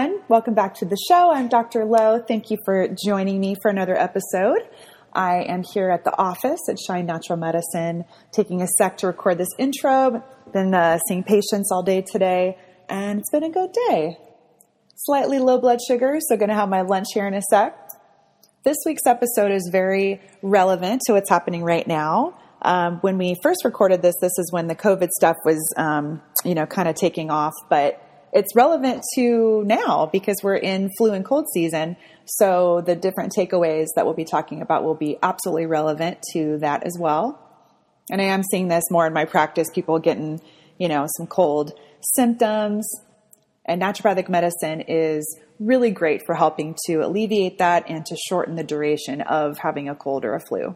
Everyone. Welcome back to the show. I'm Dr. Lo. Thank you for joining me for another episode. I am here at the office at Shine Natural Medicine, taking a sec to record this intro. Been uh, seeing patients all day today, and it's been a good day. Slightly low blood sugar, so going to have my lunch here in a sec. This week's episode is very relevant to what's happening right now. Um, when we first recorded this, this is when the COVID stuff was, um, you know, kind of taking off, but it's relevant to now because we're in flu and cold season. So the different takeaways that we'll be talking about will be absolutely relevant to that as well. And I am seeing this more in my practice, people getting, you know, some cold symptoms. And naturopathic medicine is really great for helping to alleviate that and to shorten the duration of having a cold or a flu.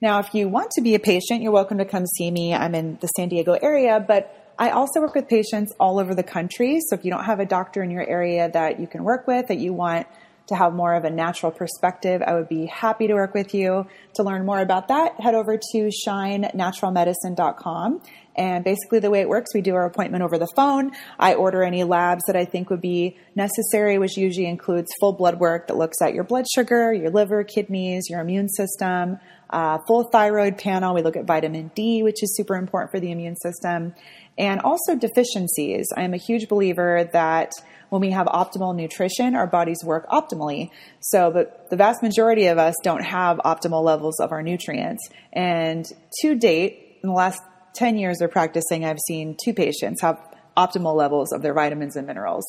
Now, if you want to be a patient, you're welcome to come see me. I'm in the San Diego area, but I also work with patients all over the country. So if you don't have a doctor in your area that you can work with, that you want to have more of a natural perspective, I would be happy to work with you. To learn more about that, head over to shinenaturalmedicine.com. And basically, the way it works, we do our appointment over the phone. I order any labs that I think would be necessary, which usually includes full blood work that looks at your blood sugar, your liver, kidneys, your immune system, uh, full thyroid panel. We look at vitamin D, which is super important for the immune system and also deficiencies. I am a huge believer that when we have optimal nutrition, our bodies work optimally. So, but the vast majority of us don't have optimal levels of our nutrients. And to date, in the last 10 years of practicing, I've seen two patients have optimal levels of their vitamins and minerals.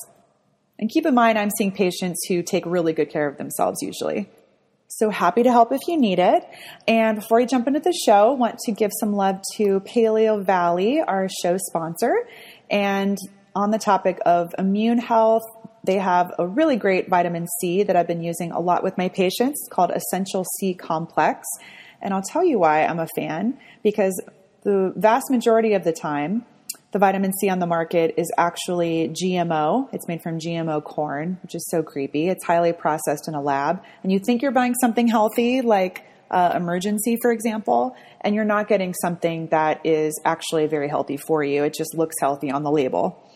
And keep in mind, I'm seeing patients who take really good care of themselves usually. So happy to help if you need it. And before we jump into the show, want to give some love to Paleo Valley, our show sponsor. And on the topic of immune health, they have a really great vitamin C that I've been using a lot with my patients called Essential C Complex. And I'll tell you why I'm a fan because the vast majority of the time, the vitamin C on the market is actually GMO. It's made from GMO corn, which is so creepy. It's highly processed in a lab. And you think you're buying something healthy, like uh, Emergen-C, for example, and you're not getting something that is actually very healthy for you. It just looks healthy on the label.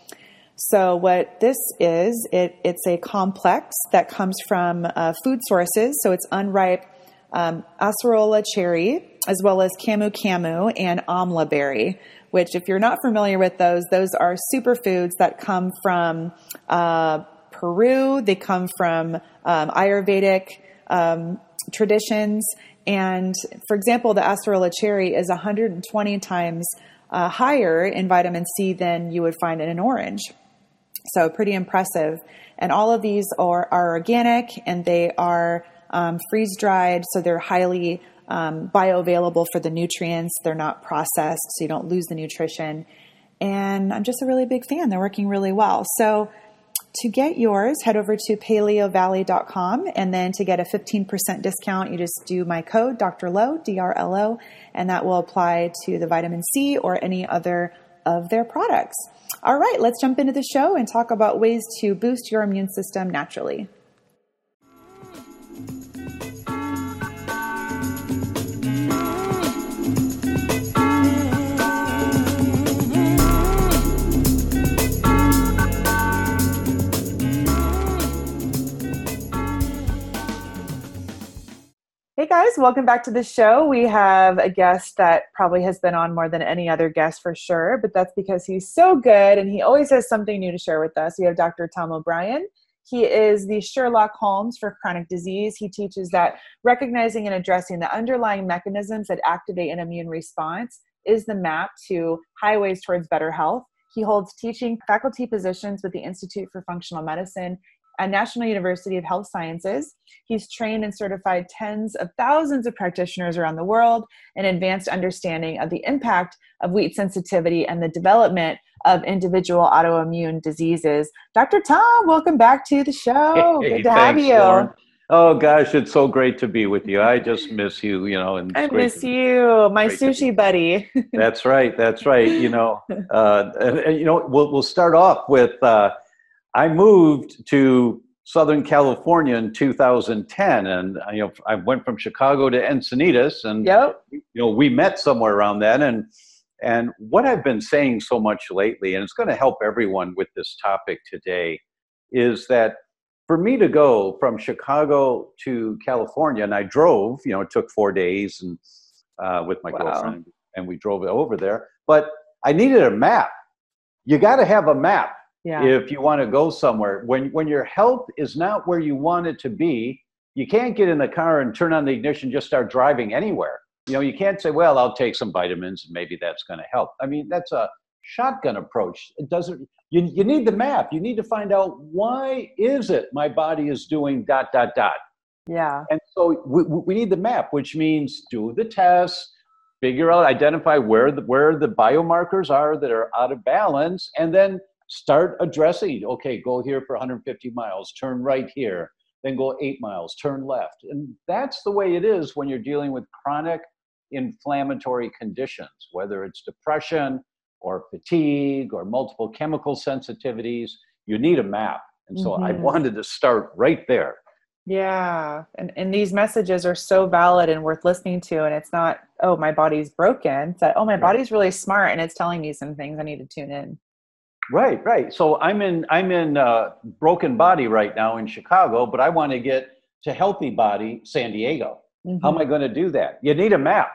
So what this is, it, it's a complex that comes from uh, food sources. So it's unripe um, acerola cherry, as well as camu camu and amla berry which, if you're not familiar with those, those are superfoods that come from uh, Peru. They come from um, Ayurvedic um, traditions. And for example, the acerola cherry is 120 times uh, higher in vitamin C than you would find in an orange. So, pretty impressive. And all of these are, are organic and they are um, freeze dried, so they're highly um, bioavailable for the nutrients. They're not processed, so you don't lose the nutrition. And I'm just a really big fan. They're working really well. So to get yours, head over to paleovalley.com and then to get a 15% discount, you just do my code, Dr. Lo, D-R-L-O, and that will apply to the vitamin C or any other of their products. All right, let's jump into the show and talk about ways to boost your immune system naturally. Hey guys, welcome back to the show. We have a guest that probably has been on more than any other guest for sure, but that's because he's so good and he always has something new to share with us. We have Dr. Tom O'Bryan. He is the Sherlock Holmes for chronic disease. He teaches that recognizing and addressing the underlying mechanisms that activate an immune response is the map to highways towards better health. He holds teaching faculty positions with the Institute for Functional Medicine at National University of Health Sciences. He's trained and certified tens of thousands of practitioners around the world in advanced understanding of the impact of wheat sensitivity and the development of individual autoimmune diseases. Dr. Tom, welcome back to the show. Hey, Good to have you. Lauren. Oh gosh, it's so great to be with you. I just miss you, you know. And I miss you, my sushi buddy. that's right. That's right. You know, uh, and, and, you know, we'll we'll start off with. Uh, I moved to Southern California in 2010, and you know, I went from Chicago to Encinitas, and yep. you know, we met somewhere around then, and and what I've been saying so much lately, and it's going to help everyone with this topic today, is that for me to go from Chicago to California, and I drove, you know, it took four days and uh, with my wow. girlfriend, and we drove over there. But I needed a map. You got to have a map yeah. if you want to go somewhere. When when your health is not where you want it to be, you can't get in the car and turn on the ignition, just start driving anywhere. You know, you can't say, "Well, I'll take some vitamins, and maybe that's going to help." I mean, that's a shotgun approach. It doesn't you, you need the map. You need to find out why is it my body is doing dot, dot, dot. Yeah. And so we, we need the map, which means do the tests, figure out, identify where the, where the biomarkers are that are out of balance, and then start addressing, okay, go here for 150 miles, turn right here, then go eight miles, turn left. And that's the way it is when you're dealing with chronic inflammatory conditions, whether it's depression, or fatigue or multiple chemical sensitivities, you need a map. And so mm-hmm. I wanted to start right there. Yeah. And, and these messages are so valid and worth listening to. And it's not, oh, my body's broken. It's that, oh, my body's really smart and it's telling me some things I need to tune in. Right, right. So I'm in I'm in uh, broken body right now in Chicago, but I want to get to healthy body San Diego. Mm-hmm. How am I going to do that? You need a map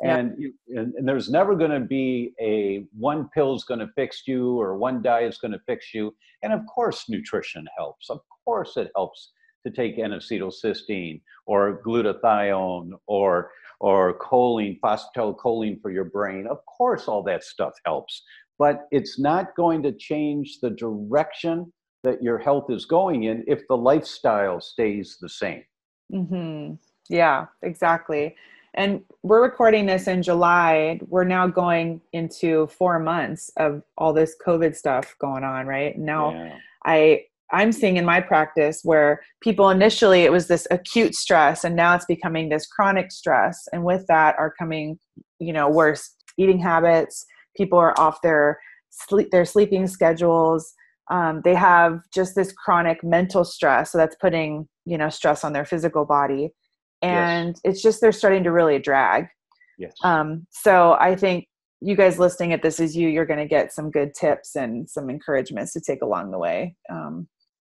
and, you, and, and there's never going to be a one pill is going to fix you or one diet is going to fix you and of course nutrition helps of course it helps to take N-acetylcysteine or glutathione or or choline phosphatidylcholine for your brain of course all that stuff helps but it's not going to change the direction that your health is going in if the lifestyle stays the same mm-hmm. yeah exactly and we're recording this in July. We're now going into four months of all this COVID stuff going on, right? Now yeah. I I'm seeing in my practice where people initially it was this acute stress and now it's becoming this chronic stress. And with that are coming, you know, worse eating habits. People are off their sleep their sleeping schedules. Um, they have just this chronic mental stress. So that's putting, you know, stress on their physical body and yes. it's just they're starting to really drag. Yes. Um, so I think you guys listening at this is you, you're going to get some good tips and some encouragements to take along the way. Um,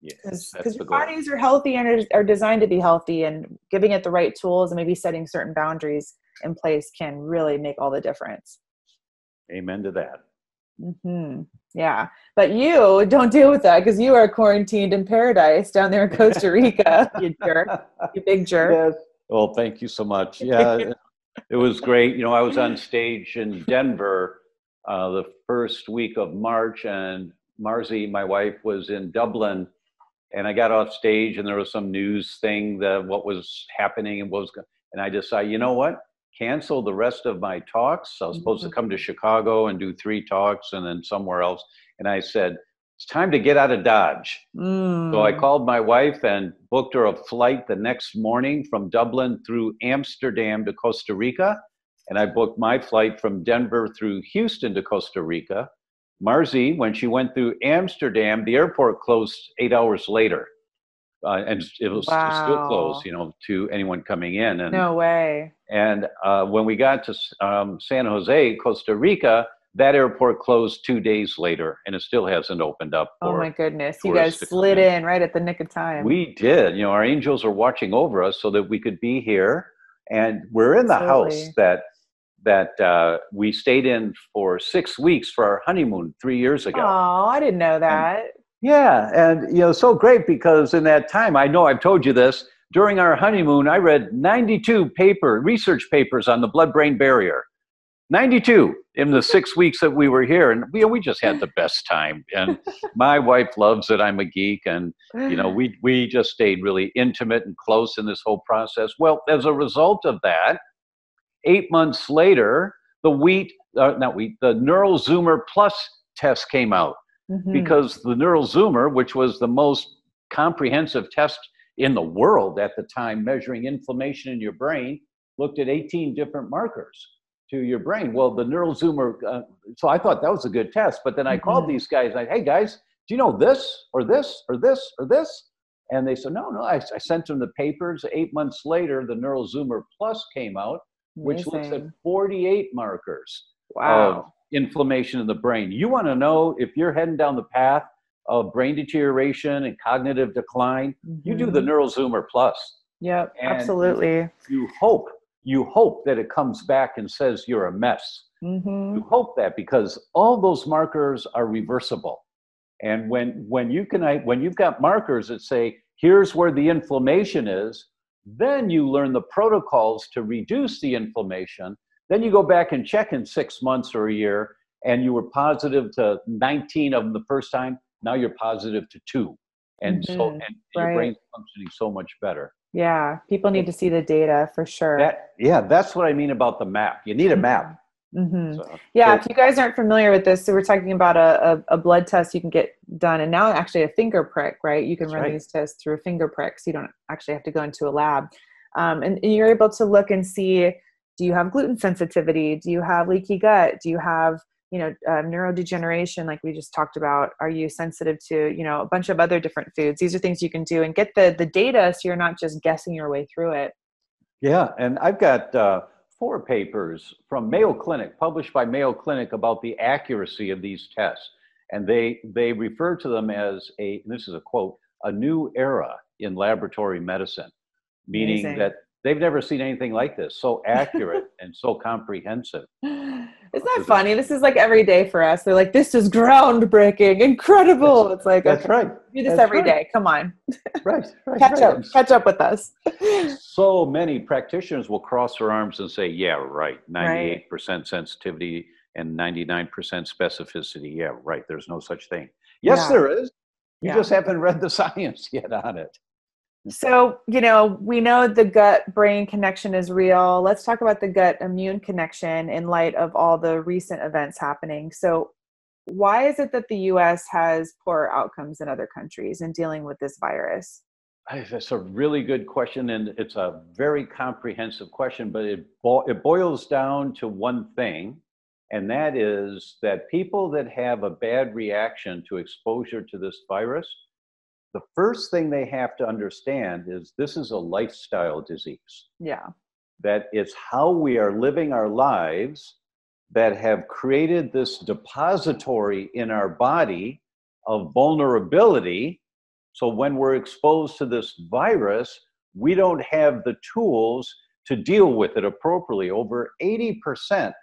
because your bodies are healthy and are, are designed to be healthy and giving it the right tools and maybe setting certain boundaries in place can really make all the difference amen to that mm-hmm. yeah but you don't deal with that because you are quarantined in paradise down there in costa rica you jerk you big jerk yes well, thank you so much. Yeah, it was great. You know, I was on stage in Denver uh, the first week of March, and Marzi, my wife, was in Dublin, and I got off stage, and there was some news thing that what was happening and what was, and I decided, you know what? Cancel the rest of my talks. I was supposed mm-hmm. to come to Chicago and do three talks, and then somewhere else. And I said, it's time to get out of Dodge. Mm. So I called my wife and booked her a flight the next morning from Dublin through Amsterdam to Costa Rica. And I booked my flight from Denver through Houston to Costa Rica. Marzi, when she went through Amsterdam, the airport closed eight hours later. Uh, and it was wow. still closed, you know, to anyone coming in. And, no way. And uh, when we got to um, San Jose, Costa Rica, that airport closed two days later and it still hasn't opened up oh my goodness you guys slid in. in right at the nick of time we did you know our angels are watching over us so that we could be here and we're in the Absolutely. house that that uh, we stayed in for six weeks for our honeymoon three years ago oh i didn't know that and, yeah and you know so great because in that time i know i've told you this during our honeymoon i read 92 paper research papers on the blood brain barrier. 92 in the six weeks that we were here and we, we just had the best time and my wife loves that i'm a geek and you know we, we just stayed really intimate and close in this whole process. Well as a result of that eight months later the wheat uh, not wheat the neural zoomer plus test came out mm-hmm. because the neural zoomer which was the most comprehensive test in the world at the time measuring inflammation in your brain looked at 18 different markers to your brain. Well, the neural zoomer, uh, so I thought that was a good test. But then I mm-hmm. called these guys, like, hey guys, do you know this or this or this or this? And they said, no, no. I, I sent them the papers. Eight months later, the Neural Zoomer Plus came out, which looks at 48 markers wow. Inflammation in the brain. You want to know if you're heading down the path of brain deterioration and cognitive decline, mm-hmm. you do the mm-hmm. Neural Zoomer Plus. Yep, absolutely. You hope you hope that it comes back and says you're a mess. Mm-hmm. You hope that because all those markers are reversible. And when when you can when you've got markers that say here's where the inflammation is, then you learn the protocols to reduce the inflammation. Then you go back and check in six months or a year, and you were positive to 19 of them the first time. Now you're positive to two, and mm-hmm. so and right. your brain's functioning so much better. Yeah, people need to see the data for sure. That, yeah, that's what I mean about the map. You need a map. Mm-hmm. So, yeah, so, if you guys aren't familiar with this, so we're talking about a, a, a, blood test you can get done, and now actually a finger prick, right? You can run right. these tests through a finger prick, so you don't actually have to go into a lab. Um, and, and you're able to look and see do you have gluten sensitivity? Do you have leaky gut? Do you have you know um, neurodegeneration like we just talked about are you sensitive to you know a bunch of other different foods these are things you can do and get the the data so you're not just guessing your way through it yeah and i've got uh, four papers from mayo clinic published by mayo clinic about the accuracy of these tests and they they refer to them as a this is a quote a new era in laboratory medicine meaning Amazing. that they've never seen anything like this so accurate and so comprehensive isn't that funny this is like every day for us they're like this is groundbreaking incredible that's, it's like that's okay, right do this that's every right. day. come on right, right catch right. up catch up with us so many practitioners will cross their arms and say yeah right 98% right. sensitivity and 99% specificity yeah right there's no such thing yes yeah. there is you yeah. just haven't read the science yet on it so, you know, we know the gut brain connection is real. Let's talk about the gut immune connection in light of all the recent events happening. So, why is it that the US has poorer outcomes than other countries in dealing with this virus? That's a really good question, and it's a very comprehensive question, but it, bo- it boils down to one thing, and that is that people that have a bad reaction to exposure to this virus the first thing they have to understand is this is a lifestyle disease. Yeah. That it's how we are living our lives that have created this depository in our body of vulnerability. So when we're exposed to this virus, we don't have the tools to deal with it appropriately. Over 80%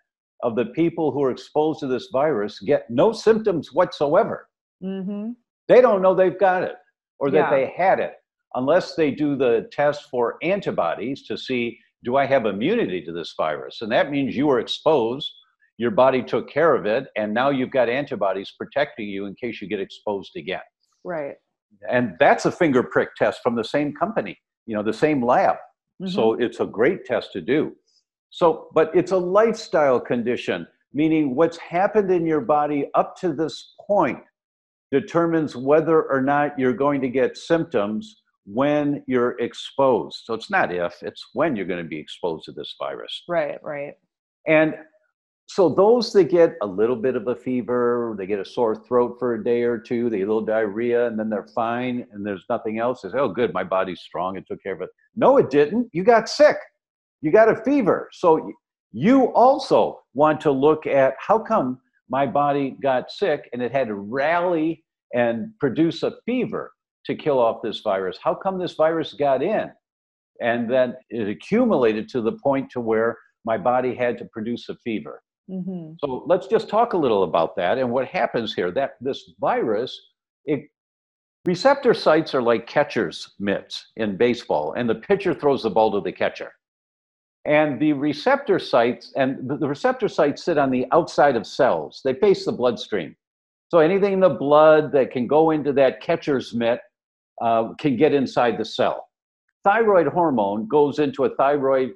of the people who are exposed to this virus get no symptoms whatsoever. Mm-hmm. They don't know they've got it or that yeah. they had it unless they do the test for antibodies to see do I have immunity to this virus? And that means you were exposed, your body took care of it, and now you've got antibodies protecting you in case you get exposed again. Right. And that's a finger prick test from the same company, you know, the same lab. Mm-hmm. So it's a great test to do. So, but it's a lifestyle condition, meaning what's happened in your body up to this point determines whether or not you're going to get symptoms when you're exposed. So it's not if, it's when you're going to be exposed to this virus. Right, right. And so those that get a little bit of a fever, they get a sore throat for a day or two, they get a little diarrhea, and then they're fine, and there's nothing else. They say, "Oh, good, my body's strong; it took care of it." No, it didn't. You got sick. You got a fever. So you also want to look at how come my body got sick and it had to rally and produce a fever to kill off this virus. How come this virus got in? And then it accumulated to the point to where my body had to produce a fever. Mm-hmm. So let's just talk a little about that and what happens here. That this virus, it receptor sites are like catcher's mitts in baseball, and the pitcher throws the ball to the catcher. And the receptor sites and the receptor sites sit on the outside of cells. They face the bloodstream. So anything in the blood that can go into that catcher's mitt uh, can get inside the cell. Thyroid hormone goes into a thyroid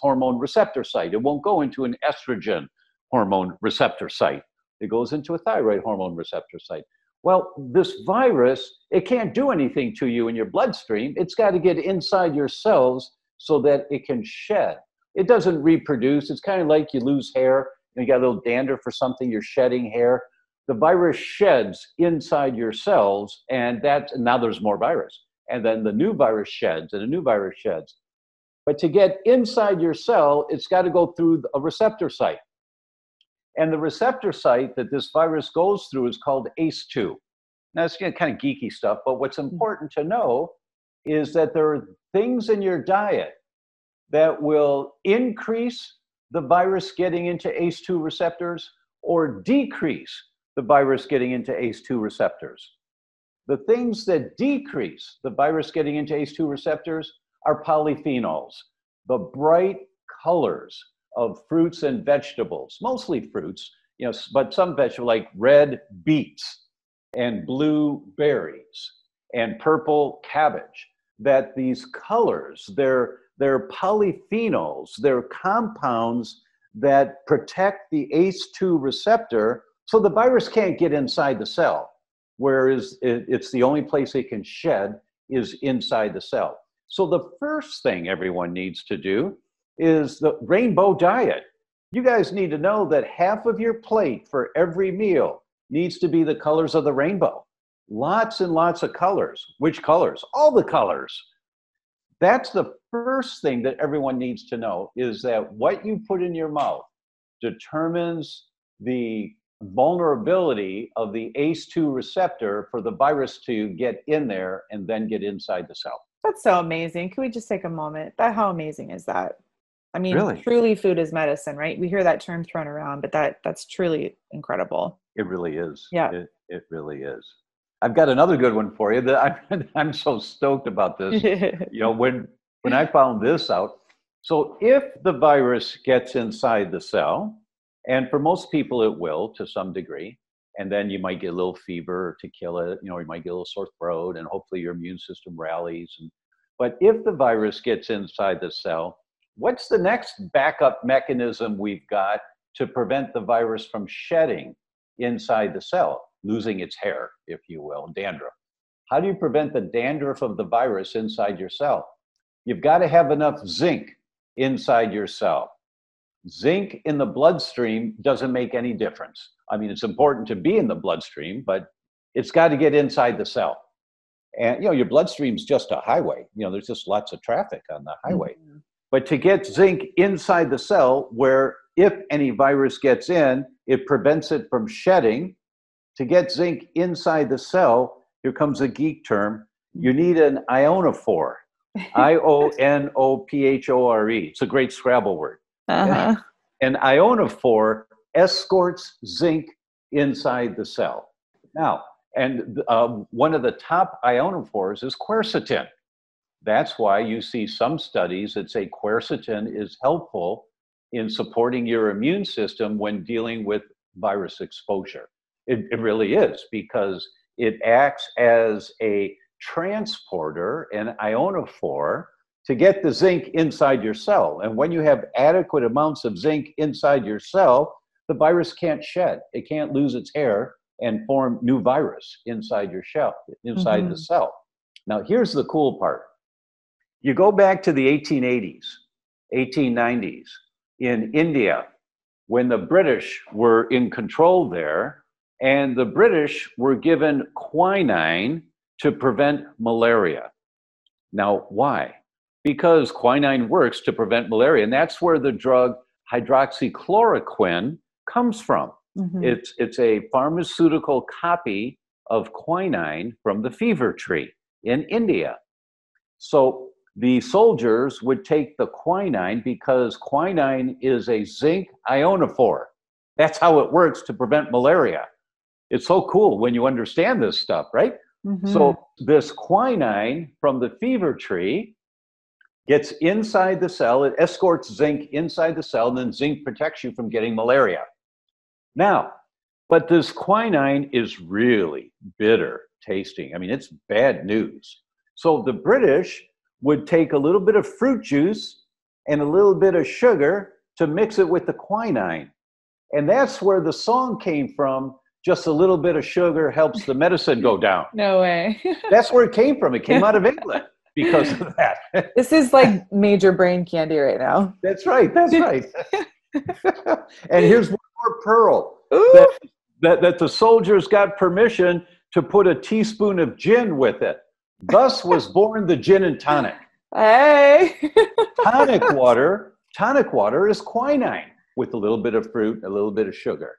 hormone receptor site. It won't go into an estrogen hormone receptor site. It goes into a thyroid hormone receptor site. Well, this virus, it can't do anything to you in your bloodstream. It's got to get inside your cells so that it can shed. It doesn't reproduce. It's kind of like you lose hair, you got a little dander for something, you're shedding hair. The virus sheds inside your cells, and that now there's more virus. And then the new virus sheds, and a new virus sheds. But to get inside your cell, it's got to go through a receptor site. And the receptor site that this virus goes through is called ACE2. Now, it's kind of geeky stuff, but what's hmm. important to know is that there are things in your diet that will increase the virus getting into ACE2 receptors or decrease the virus getting into ACE2 receptors. The things that decrease the virus getting into ACE2 receptors are polyphenols, the bright colors of fruits and vegetables, mostly fruits, you know, but some vegetables like red beets and blue berries and purple cabbage, that these colors, they're, they're polyphenols, they're compounds that protect the ACE2 receptor so the virus can't get inside the cell, whereas it's the only place it can shed is inside the cell. So the first thing everyone needs to do is the rainbow diet. You guys need to know that half of your plate for every meal needs to be the colors of the rainbow. Lots and lots of colors. Which colors? All the colors. That's the first thing that everyone needs to know is that what you put in your mouth determines the vulnerability of the ACE2 receptor for the virus to get in there and then get inside the cell. That's so amazing. Can we just take a moment? That how amazing is that? I mean, really? truly food is medicine, right? We hear that term thrown around, but that that's truly incredible. It really is. Yeah. It, it really is. I've got another good one for you that I'm, I'm so stoked about this. you know, when when I found this out, so if the virus gets inside the cell, and for most people it will to some degree, and then you might get a little fever to kill it, you know, you might get a little sore throat, and hopefully your immune system rallies. And, but if the virus gets inside the cell, What's the next backup mechanism we've got to prevent the virus from shedding inside the cell, losing its hair, if you will, dandruff? How do you prevent the dandruff of the virus inside your cell? You've got to have enough zinc inside your cell. Zinc in the bloodstream doesn't make any difference. I mean, it's important to be in the bloodstream, but it's got to get inside the cell. And you know, your bloodstream's just a highway. You know, there's just lots of traffic on the highway. Mm-hmm. But to get zinc inside the cell, where if any virus gets in, it prevents it from shedding. To get zinc inside the cell, here comes a geek term, you need an ionophore. I O N O P H O R E. It's a great Scrabble word. Uh-huh. An ionophore escorts zinc inside the cell. Now, and uh, one of the top ionophores is quercetin. That's why you see some studies that say quercetin is helpful in supporting your immune system when dealing with virus exposure. It, it really is because it acts as a transporter, an ionophore, to get the zinc inside your cell. And when you have adequate amounts of zinc inside your cell, the virus can't shed. It can't lose its hair and form new virus inside your shell, inside mm-hmm. the cell. Now, here's the cool part you go back to the 1880s, 1890s in India when the British were in control there, and the British were given quinine to prevent malaria. Now, why? Because quinine works to prevent malaria, and that's where the drug hydroxychloroquine comes from. Mm-hmm. It's, it's a pharmaceutical copy of quinine from the fever tree in India. So the soldiers would take the quinine because quinine is a zinc ionophore. That's how it works to prevent malaria. It's so cool when you understand this stuff, right? Mm-hmm. So, this quinine from the fever tree gets inside the cell, it escorts zinc inside the cell, and then zinc protects you from getting malaria. Now, but this quinine is really bitter tasting. I mean, it's bad news. So the British would take a little bit of fruit juice and a little bit of sugar to mix it with the quinine. And that's where the song came from. Just a little bit of sugar helps the medicine go down. No way. that's where it came from. It came out of England because of that. this is like major brain candy right now. That's right. That's right. and here's one more pearl that, that, that the soldiers got permission to put a teaspoon of gin with it. Thus was born the gin and tonic. Hey. tonic water, tonic water is quinine with a little bit of fruit, a little bit of sugar.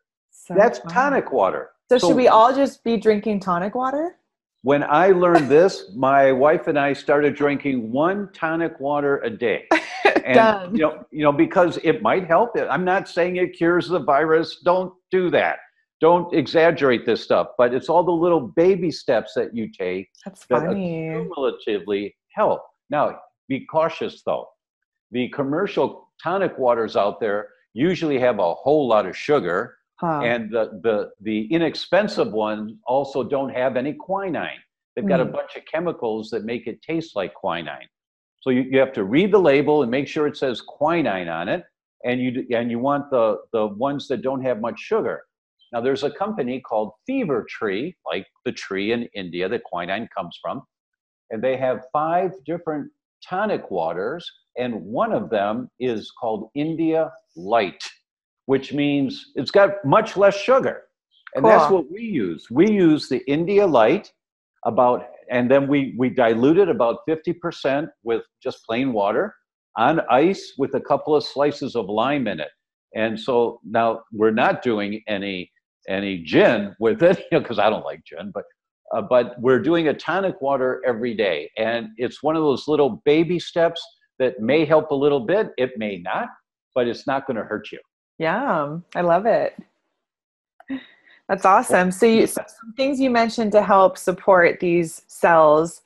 So That's fun. tonic water. So, so should we all just be drinking tonic water? When I learned this, my wife and I started drinking one tonic water a day. And Done. you know, you know, because it might help it. I'm not saying it cures the virus. Don't do that. Don't exaggerate this stuff. But it's all the little baby steps that you take That's that funny. cumulatively help. Now, be cautious though. The commercial tonic waters out there usually have a whole lot of sugar Huh. And the, the, the inexpensive ones also don't have any quinine. They've got mm. a bunch of chemicals that make it taste like quinine. So you, you have to read the label and make sure it says quinine on it. And you, and you want the, the ones that don't have much sugar. Now, there's a company called Fever Tree, like the tree in India that quinine comes from. And they have five different tonic waters, and one of them is called India Light which means it's got much less sugar. And cool. that's what we use. We use the India Light about, and then we, we dilute it about 50% with just plain water on ice with a couple of slices of lime in it. And so now we're not doing any any gin with it because I don't like gin, but uh, but we're doing a tonic water every day, and it's one of those little baby steps that may help a little bit. It may not, but it's not going to hurt you. Yeah, I love it. That's awesome. So, you, so some things you mentioned to help support these cells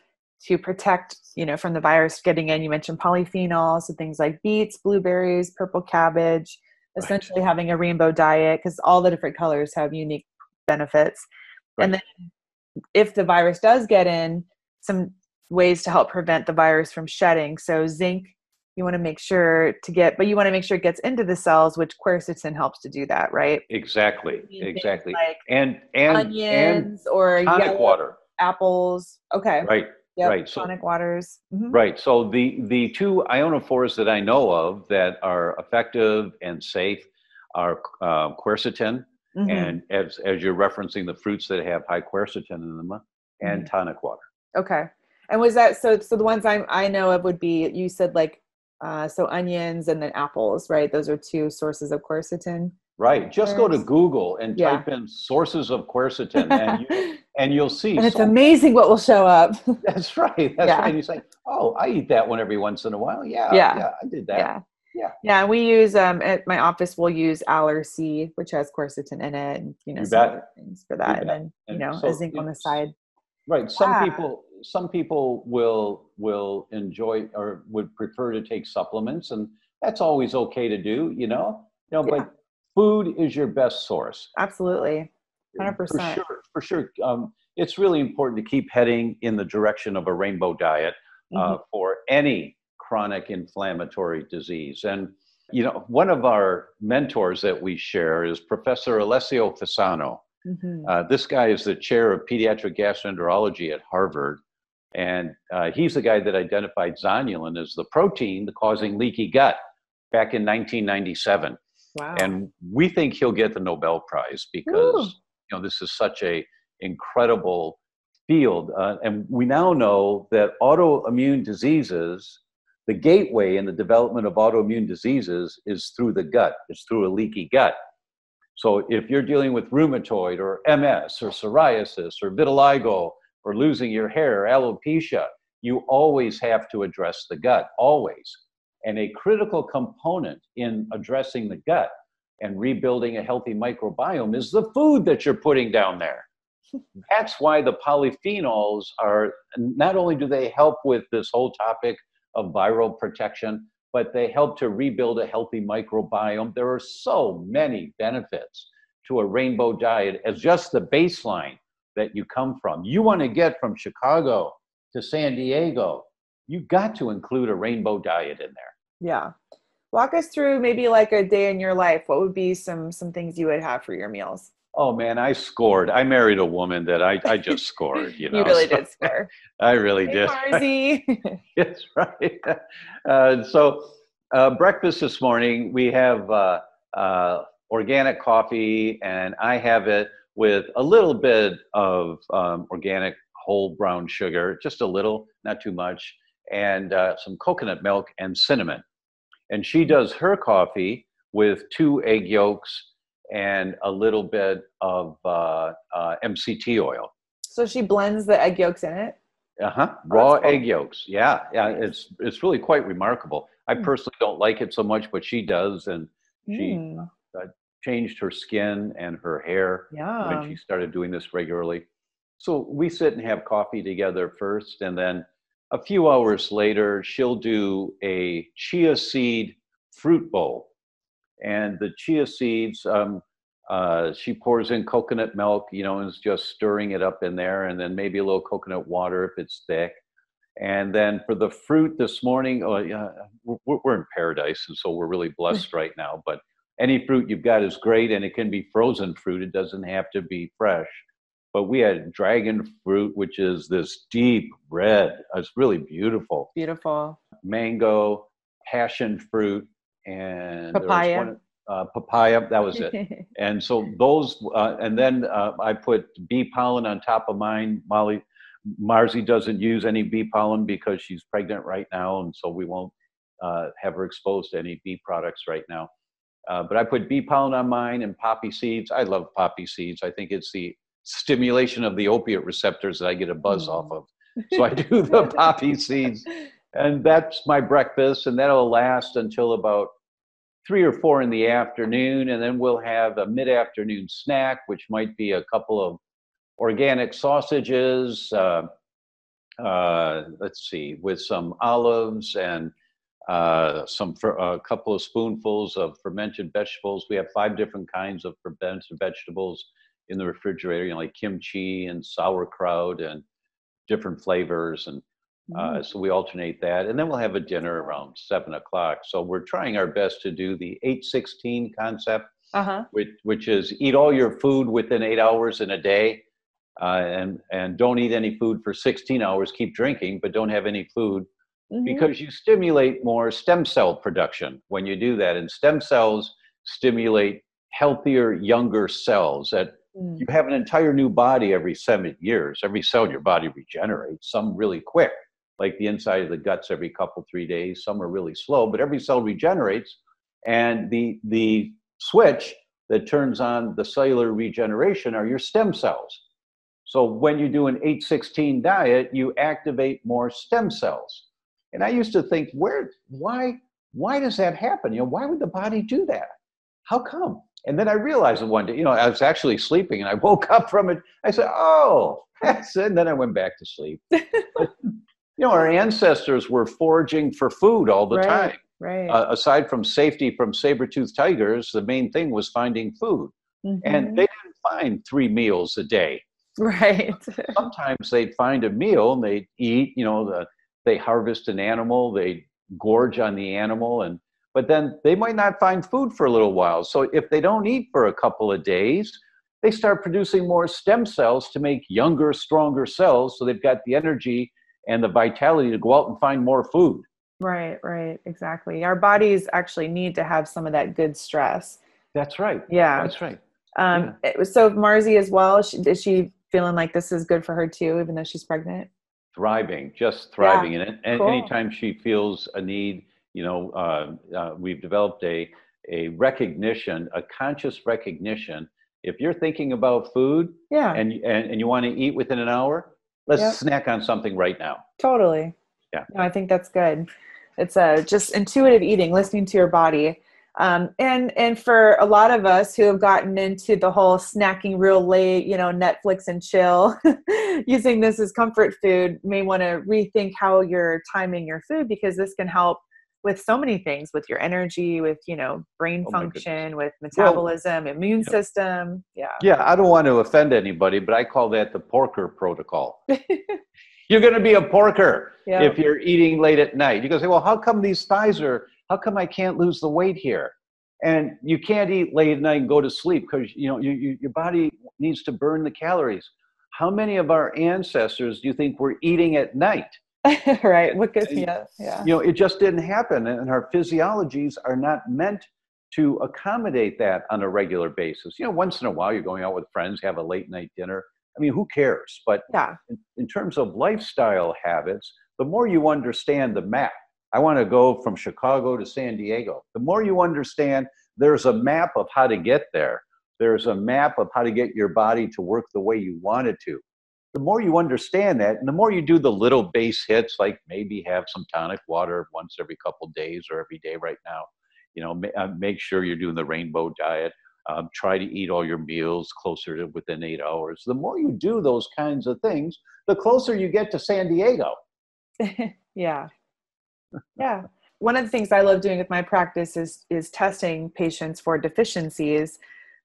to protect, you know, from the virus getting in. You mentioned polyphenols, so things like beets, blueberries, purple cabbage. Essentially, right. having a rainbow diet because all the different colors have unique benefits. Right. And then, if the virus does get in, some ways to help prevent the virus from shedding. So, zinc you want to make sure to get but you want to make sure it gets into the cells which quercetin helps to do that right exactly exactly like and and onions and or tonic water apples okay right yep. right so, tonic waters mm-hmm. right so the the two ionophores that i know of that are effective and safe are uh, quercetin mm-hmm. and as as you're referencing the fruits that have high quercetin in them and mm-hmm. tonic water okay and was that so so the ones i i know of would be you said like uh, so onions and then apples, right? Those are two sources of quercetin. Right. Just go to Google and yeah. type in sources of quercetin, and you, and you'll see. And it's so amazing what will show up. that's right. That's yeah. right. And you say, "Oh, I eat that one every once in a while." Yeah. Yeah. yeah I did that. Yeah. Yeah. Yeah. We use um at my office. We'll use Aller-C, which has quercetin in it, and you know you some things for that, and then you know so, a zinc on the side. Right. Some people some people will will enjoy or would prefer to take supplements, and that's always okay to do. You know, you know, yeah. but food is your best source. Absolutely, hundred percent. For sure, for sure. Um, it's really important to keep heading in the direction of a rainbow diet uh, mm-hmm. for any chronic inflammatory disease. And you know, one of our mentors that we share is Professor Alessio Fasano. Mm-hmm. Uh, this guy is the chair of pediatric gastroenterology at Harvard. And uh, he's the guy that identified zonulin as the protein causing leaky gut back in 1997. Wow. And we think he'll get the Nobel Prize because Ooh. you know this is such a incredible field. Uh, and we now know that autoimmune diseases, the gateway in the development of autoimmune diseases is through the gut. It's through a leaky gut. So if you're dealing with rheumatoid or MS or psoriasis or vitiligo or losing your hair, alopecia, you always have to address the gut, always. And a critical component in addressing the gut and rebuilding a healthy microbiome is the food that you're putting down there. That's why the polyphenols are not only do they help with this whole topic of viral protection, but they help to rebuild a healthy microbiome. There are so many benefits to a rainbow diet as just the baseline that you come from. You want to get from Chicago to San Diego, you got to include a rainbow diet in there. Yeah. Walk us through maybe like a day in your life. What would be some some things you would have for your meals? Oh man, I scored. I married a woman that I, I just scored. You know, you really so did score. I really hey, did. Marzi. That's right. Uh, so uh, breakfast this morning we have uh, uh, organic coffee, and I have it with a little bit of um, organic whole brown sugar, just a little, not too much, and uh, some coconut milk and cinnamon. And she does her coffee with two egg yolks and a little bit of uh, uh, MCT oil. So she blends the egg yolks in it. Uh huh. Raw cool. egg yolks. Yeah, yeah. It's it's really quite remarkable. I mm. personally don't like it so much, but she does, and she mm. Changed her skin and her hair yeah. when she started doing this regularly. So we sit and have coffee together first, and then a few hours later, she'll do a chia seed fruit bowl. And the chia seeds, um, uh, she pours in coconut milk, you know, and is just stirring it up in there, and then maybe a little coconut water if it's thick. And then for the fruit this morning, oh, yeah, we're, we're in paradise, and so we're really blessed right now. But any fruit you've got is great, and it can be frozen fruit. It doesn't have to be fresh but we had dragon fruit, which is this deep red. It's really beautiful. Beautiful. Mango, passion fruit, and papaya. One, uh, papaya. That was it. and so those, uh, and then uh, I put bee pollen on top of mine. Molly Marzi doesn't use any bee pollen because she's pregnant right now, and so we won't uh, have her exposed to any bee products right now. Uh, but I put bee pollen on mine and poppy seeds. I love poppy seeds. I think it's the stimulation of the opiate receptors that I get a buzz mm. off of. So I do the poppy seeds, and that's my breakfast, and that'll last until about three or four in the afternoon, and then we'll have a mid-afternoon snack, which might be a couple of organic sausages. Uh, uh, let's see, with some olives and uh, some a couple of spoonfuls of fermented vegetables. We have five different kinds of fermented vegetables in the refrigerator, you know, like kimchi and sauerkraut and different flavors. And uh, mm. so we alternate that. And then we'll have a dinner around seven o'clock. So we're trying our best to do the 816 concept, uh-huh. which, which is eat all your food within eight hours in a day. Uh, and and don't eat any food for 16 hours. Keep drinking, but don't have any food mm-hmm. because you stimulate more stem cell production when you do that. And stem cells stimulate healthier, younger cells that Mm. You have an entire new body every seven years. Every cell in your body regenerates, some really quick, like the inside of the guts every couple, three days. Some are really slow, but every cell regenerates. And the, the switch that turns on the cellular regeneration are your stem cells. So when you do an 816 diet, you activate more stem cells. And I used to think, where, why, why does that happen? You know, why would the body do that? How come? And then I realized one day, you know, I was actually sleeping and I woke up from it. I said, oh, that's it. And then I went back to sleep. but, you know, our ancestors were foraging for food all the right, time. Right. Uh, aside from safety from saber-toothed tigers, the main thing was finding food. Mm-hmm. And they didn't find three meals a day. Right. Sometimes they'd find a meal and they'd eat, you know, the, they harvest an animal, they gorge on the animal and but then they might not find food for a little while. So if they don't eat for a couple of days, they start producing more stem cells to make younger, stronger cells. So they've got the energy and the vitality to go out and find more food. Right, right, exactly. Our bodies actually need to have some of that good stress. That's right. Yeah, that's right. Um, yeah. So Marzi as well. She, is she feeling like this is good for her too, even though she's pregnant? Thriving, just thriving yeah. it. And cool. anytime she feels a need you know, uh, uh, we've developed a, a recognition, a conscious recognition. If you're thinking about food yeah. and, and, and you want to eat within an hour, let's yep. snack on something right now. Totally. Yeah. No, I think that's good. It's uh, just intuitive eating, listening to your body. Um, and and for a lot of us who have gotten into the whole snacking real late, you know, Netflix and chill, using this as comfort food, may want to rethink how you're timing your food because this can help with so many things with your energy with you know brain oh function with metabolism well, immune yeah. system yeah yeah i don't want to offend anybody but i call that the porker protocol you're going to be a porker yeah. if you're eating late at night you go say well how come these thighs are how come i can't lose the weight here? And you can't eat late at night and go to sleep because you know you, you, your body needs to burn the calories. How many of our ancestors do you think were eating at night? Right what gives yeah yeah. you know it just didn't happen and our physiologies are not meant to accommodate that on a regular basis. You know once in a while you're going out with friends have a late night dinner. I mean who cares? But yeah. in, in terms of lifestyle habits the more you understand the map i want to go from chicago to san diego. The more you understand there's a map of how to get there. There's a map of how to get your body to work the way you want it to. The more you understand that and the more you do the little base hits like maybe have some tonic water once every couple days or every day right now you know uh, make sure you're doing the rainbow diet um, try to eat all your meals closer to within eight hours. The more you do those kinds of things the closer you get to san diego. Yeah yeah. One of the things i love doing with my practice is is testing patients for deficiencies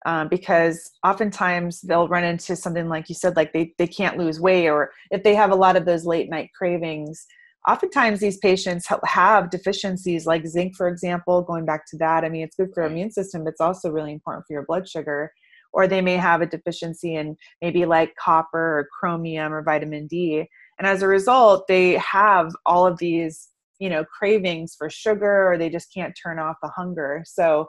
um, because oftentimes they'll run into something like you said like they, they can't lose weight or if they have a lot of those late night cravings oftentimes these patients have deficiencies like zinc for example going back to that. I mean it's good for your immune system but it's also really important for your blood sugar. Or they may have a deficiency in maybe like copper or chromium or vitamin d. And as a result they have all of these you know cravings for sugar or they just can't turn off the hunger. So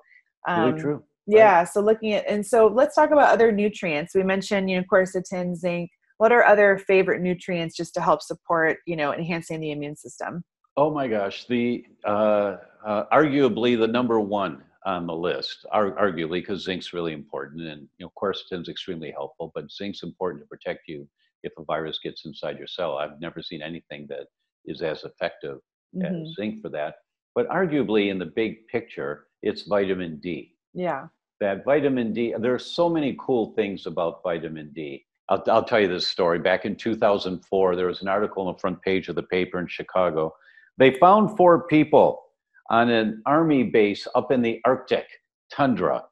um, really true yeah so looking at and so let's talk about other nutrients. We mentioned you know quercetin zinc. What are other favorite nutrients just to help support you know enhancing the immune system? Oh my gosh the uh, uh, arguably the number one on the list arguably because zinc's really important and you know quercetin's extremely helpful but zinc's important to protect you if a virus gets inside your cell. I've never seen anything that is as effective mm-hmm. zinc for that but arguably in the big picture it's vitamin d yeah that vitamin D, there are so many cool things about vitamin D. I'll, I'll tell you this story. Back in 2004, there was an article on the front page of the paper in Chicago. They found four people on an army base up in the Arctic tundra,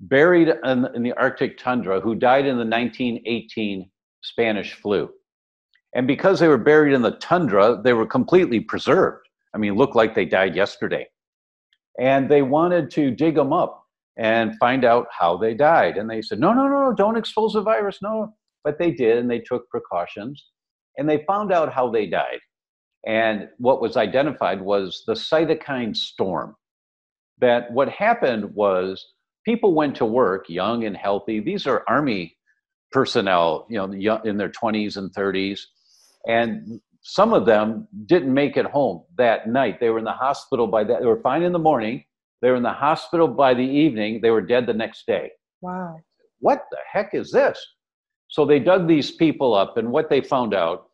buried in, in the Arctic tundra, who died in the 1918 Spanish flu. And because they were buried in the tundra, they were completely preserved. I mean, looked like they died yesterday. And they wanted to dig them up and find out how they died. And they said, no, no, no, don't expose the virus. No. But they did, and they took precautions, and they found out how they died. And what was identified was the cytokine storm. That what happened was people went to work young and healthy. These are army personnel, you know, in their 20s and 30s. And some of them didn't make it home that night. They were in the hospital by that. They were fine in the morning, they were in the hospital by the evening. They were dead the next day. Wow. What the heck is this? So they dug these people up, and what they found out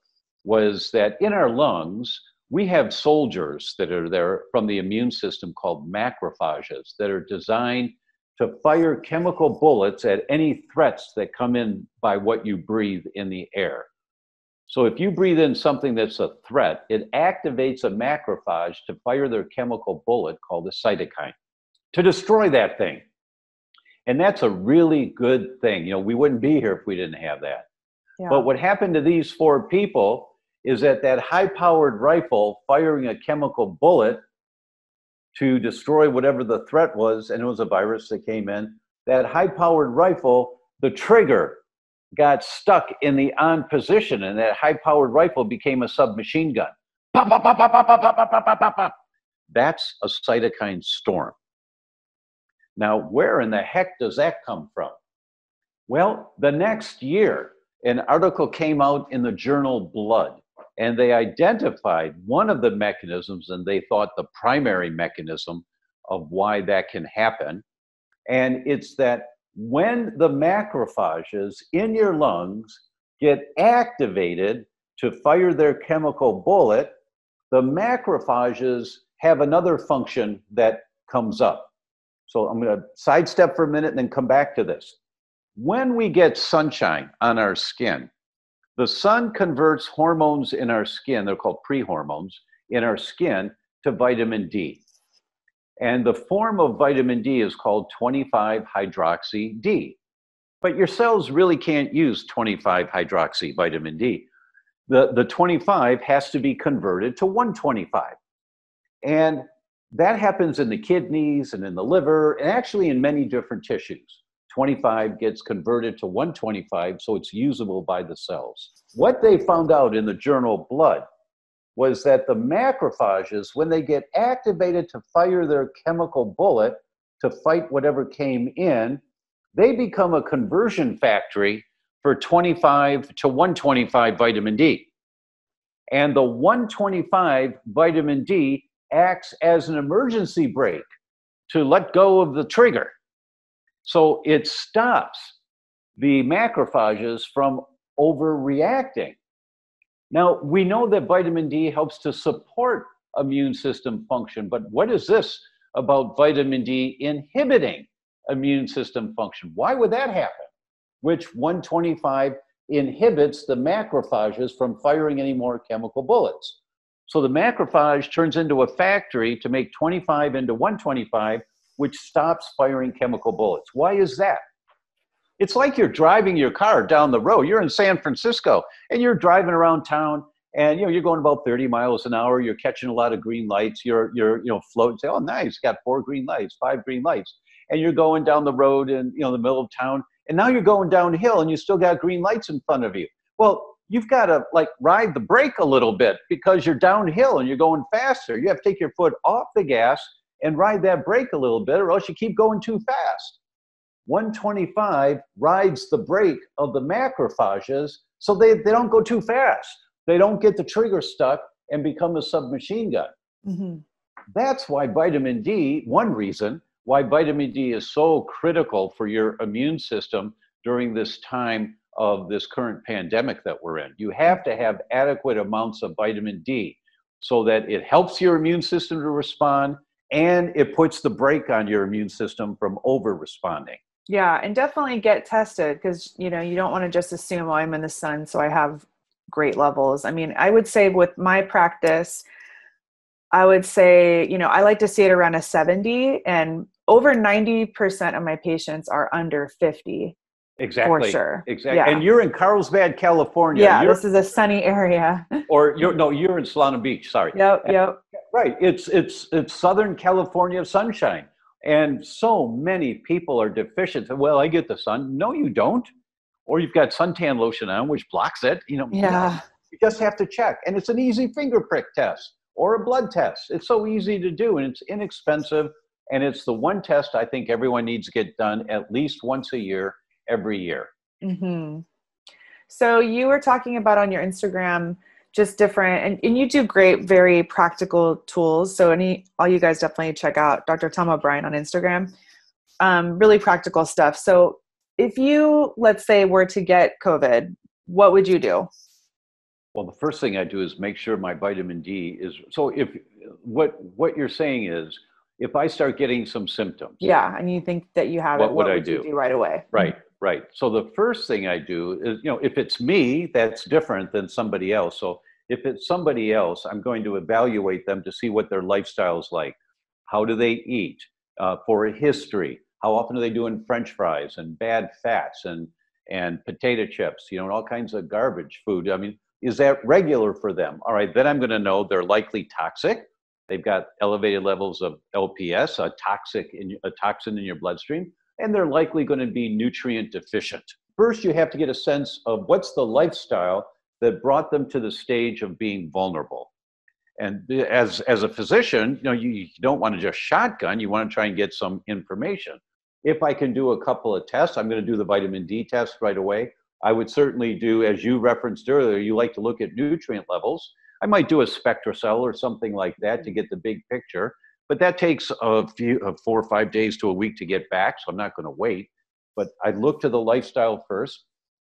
was that in our lungs, we have soldiers that are there from the immune system called macrophages that are designed to fire chemical bullets at any threats that come in by what you breathe in the air. So if you breathe in something that's a threat, it activates a macrophage to fire their chemical bullet called a cytokine to destroy that thing. And that's a really good thing. You know, we wouldn't be here if we didn't have that. Yeah. But what happened to these four people is that that high-powered rifle firing a chemical bullet to destroy whatever the threat was, and it was a virus that came in, that high-powered rifle, the trigger got stuck in the on position, and that high powered rifle became a submachine gun. Pop, pop, pop, pop, pop, pop, pop, pop, pop, pop. That's a cytokine storm. Now, where in the heck does that come from? Well, the next year, an article came out in the journal Blood, and they identified one of the mechanisms, and they thought the primary mechanism of why that can happen. And it's that when the macrophages in your lungs get activated to fire their chemical bullet, the macrophages have another function that comes up. So I'm going to sidestep for a minute and then come back to this. When we get sunshine on our skin, the sun converts hormones in our skin, they're called prehormones, in our skin to vitamin D. And the form of vitamin D is called 25 hydroxy D. But your cells really can't use 25 hydroxy vitamin D. The, the 25 has to be converted to 125. And that happens in the kidneys and in the liver, and actually in many different tissues. 25 gets converted to 125, so it's usable by the cells. What they found out in the journal Blood was that the macrophages, when they get activated to fire their chemical bullet to fight whatever came in, they become a conversion factory for 25 to 125 vitamin D. And the 125 vitamin D acts as an emergency brake to let go of the trigger. So it stops the macrophages from overreacting. Now, we know that vitamin D helps to support immune system function, but what is this about vitamin D inhibiting immune system function? Why would that happen? Which 125 inhibits the macrophages from firing any more chemical bullets. So the macrophage turns into a factory to make 25 into 125, which stops firing chemical bullets. Why is that? It's like you're driving your car down the road. You're in San Francisco and you're driving around town and you know you're going about 30 miles an hour. You're catching a lot of green lights. You're you're you know floating. Say, oh nice, got four green lights, five green lights, and you're going down the road in you know the middle of town. And now you're going downhill and you still got green lights in front of you. Well, you've got to like ride the brake a little bit because you're downhill and you're going faster. You have to take your foot off the gas and ride that brake a little bit, or else you keep going too fast. 125 rides the brake of the macrophages so they, they don't go too fast. They don't get the trigger stuck and become a submachine gun. Mm-hmm. That's why vitamin D, one reason why vitamin D is so critical for your immune system during this time of this current pandemic that we're in. You have to have adequate amounts of vitamin D so that it helps your immune system to respond and it puts the brake on your immune system from over responding. Yeah, and definitely get tested because you know you don't want to just assume oh, I'm in the sun, so I have great levels. I mean, I would say with my practice, I would say you know I like to see it around a 70, and over 90% of my patients are under 50. Exactly. For sure. Exactly. Yeah. And you're in Carlsbad, California. Yeah, you're, this is a sunny area. or you're no, you're in Solana Beach. Sorry. Yep. Yep. Right. It's it's it's Southern California sunshine, and so many people are deficient. Well, I get the sun. No, you don't. Or you've got suntan lotion on, which blocks it. You know. Yeah. You just have to check, and it's an easy finger prick test or a blood test. It's so easy to do, and it's inexpensive. And it's the one test I think everyone needs to get done at least once a year every year. Mm-hmm. So you were talking about on your Instagram just different and, and you do great very practical tools so any all you guys definitely check out dr tom O'Bryan on instagram um, really practical stuff so if you let's say were to get covid what would you do well the first thing i do is make sure my vitamin d is so if what what you're saying is if i start getting some symptoms yeah and you think that you have what it what would, i do? do right away right Right. So the first thing I do is, you know, if it's me, that's different than somebody else. So if it's somebody else, I'm going to evaluate them to see what their lifestyle is like. How do they eat? Uh, for a history. How often are they doing French fries and bad fats and and potato chips? You know, and all kinds of garbage food. I mean, is that regular for them? All right. Then I'm going to know they're likely toxic. They've got elevated levels of LPS, a toxic in, a toxin in your bloodstream and they're likely going to be nutrient deficient. First, you have to get a sense of what's the lifestyle that brought them to the stage of being vulnerable. And as, as a physician, you know, you, you don't want to just shotgun, you want to try and get some information. If I can do a couple of tests, I'm going to do the vitamin D test right away. I would certainly do, as you referenced earlier, you like to look at nutrient levels. I might do a SpectraCell or something like that to get the big picture. But that takes a few, uh, four or five days to a week to get back, so I'm not going to wait. But I look to the lifestyle first.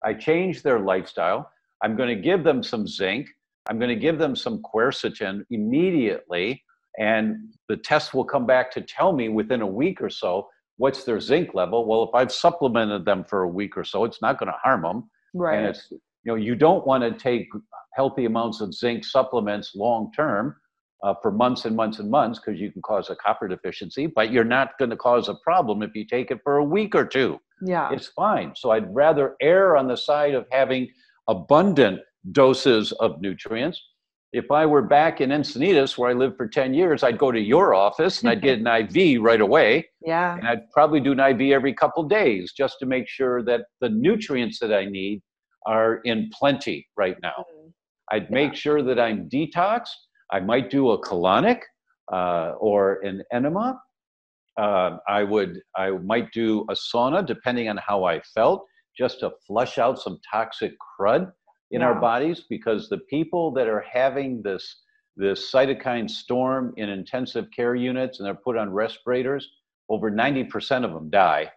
I change their lifestyle. I'm going to give them some zinc. I'm going to give them some quercetin immediately. and the test will come back to tell me within a week or so what's their zinc level. Well, if I've supplemented them for a week or so, it's not going to harm them. Right. And it's you know you don't want to take healthy amounts of zinc supplements long term uh, for months and months and months because you can cause a copper deficiency, but you're not going to cause a problem if you take it for a week or two. Yeah. It's fine. So I'd rather err on the side of having abundant doses of nutrients. If I were back in Encinitas, where I lived for 10 years, I'd go to your office and I'd get an IV right away. Yeah. And I'd probably do an IV every couple days just to make sure that the nutrients that I need are in plenty right now. Mm. I'd make sure that I'm detoxed. I might do a colonic uh, or an enema. Uh, I would, I might do a sauna depending on how I felt, just to flush out some toxic crud in our bodies. Because the people that are having this this cytokine storm in intensive care units and they're put on respirators, over 90% of them die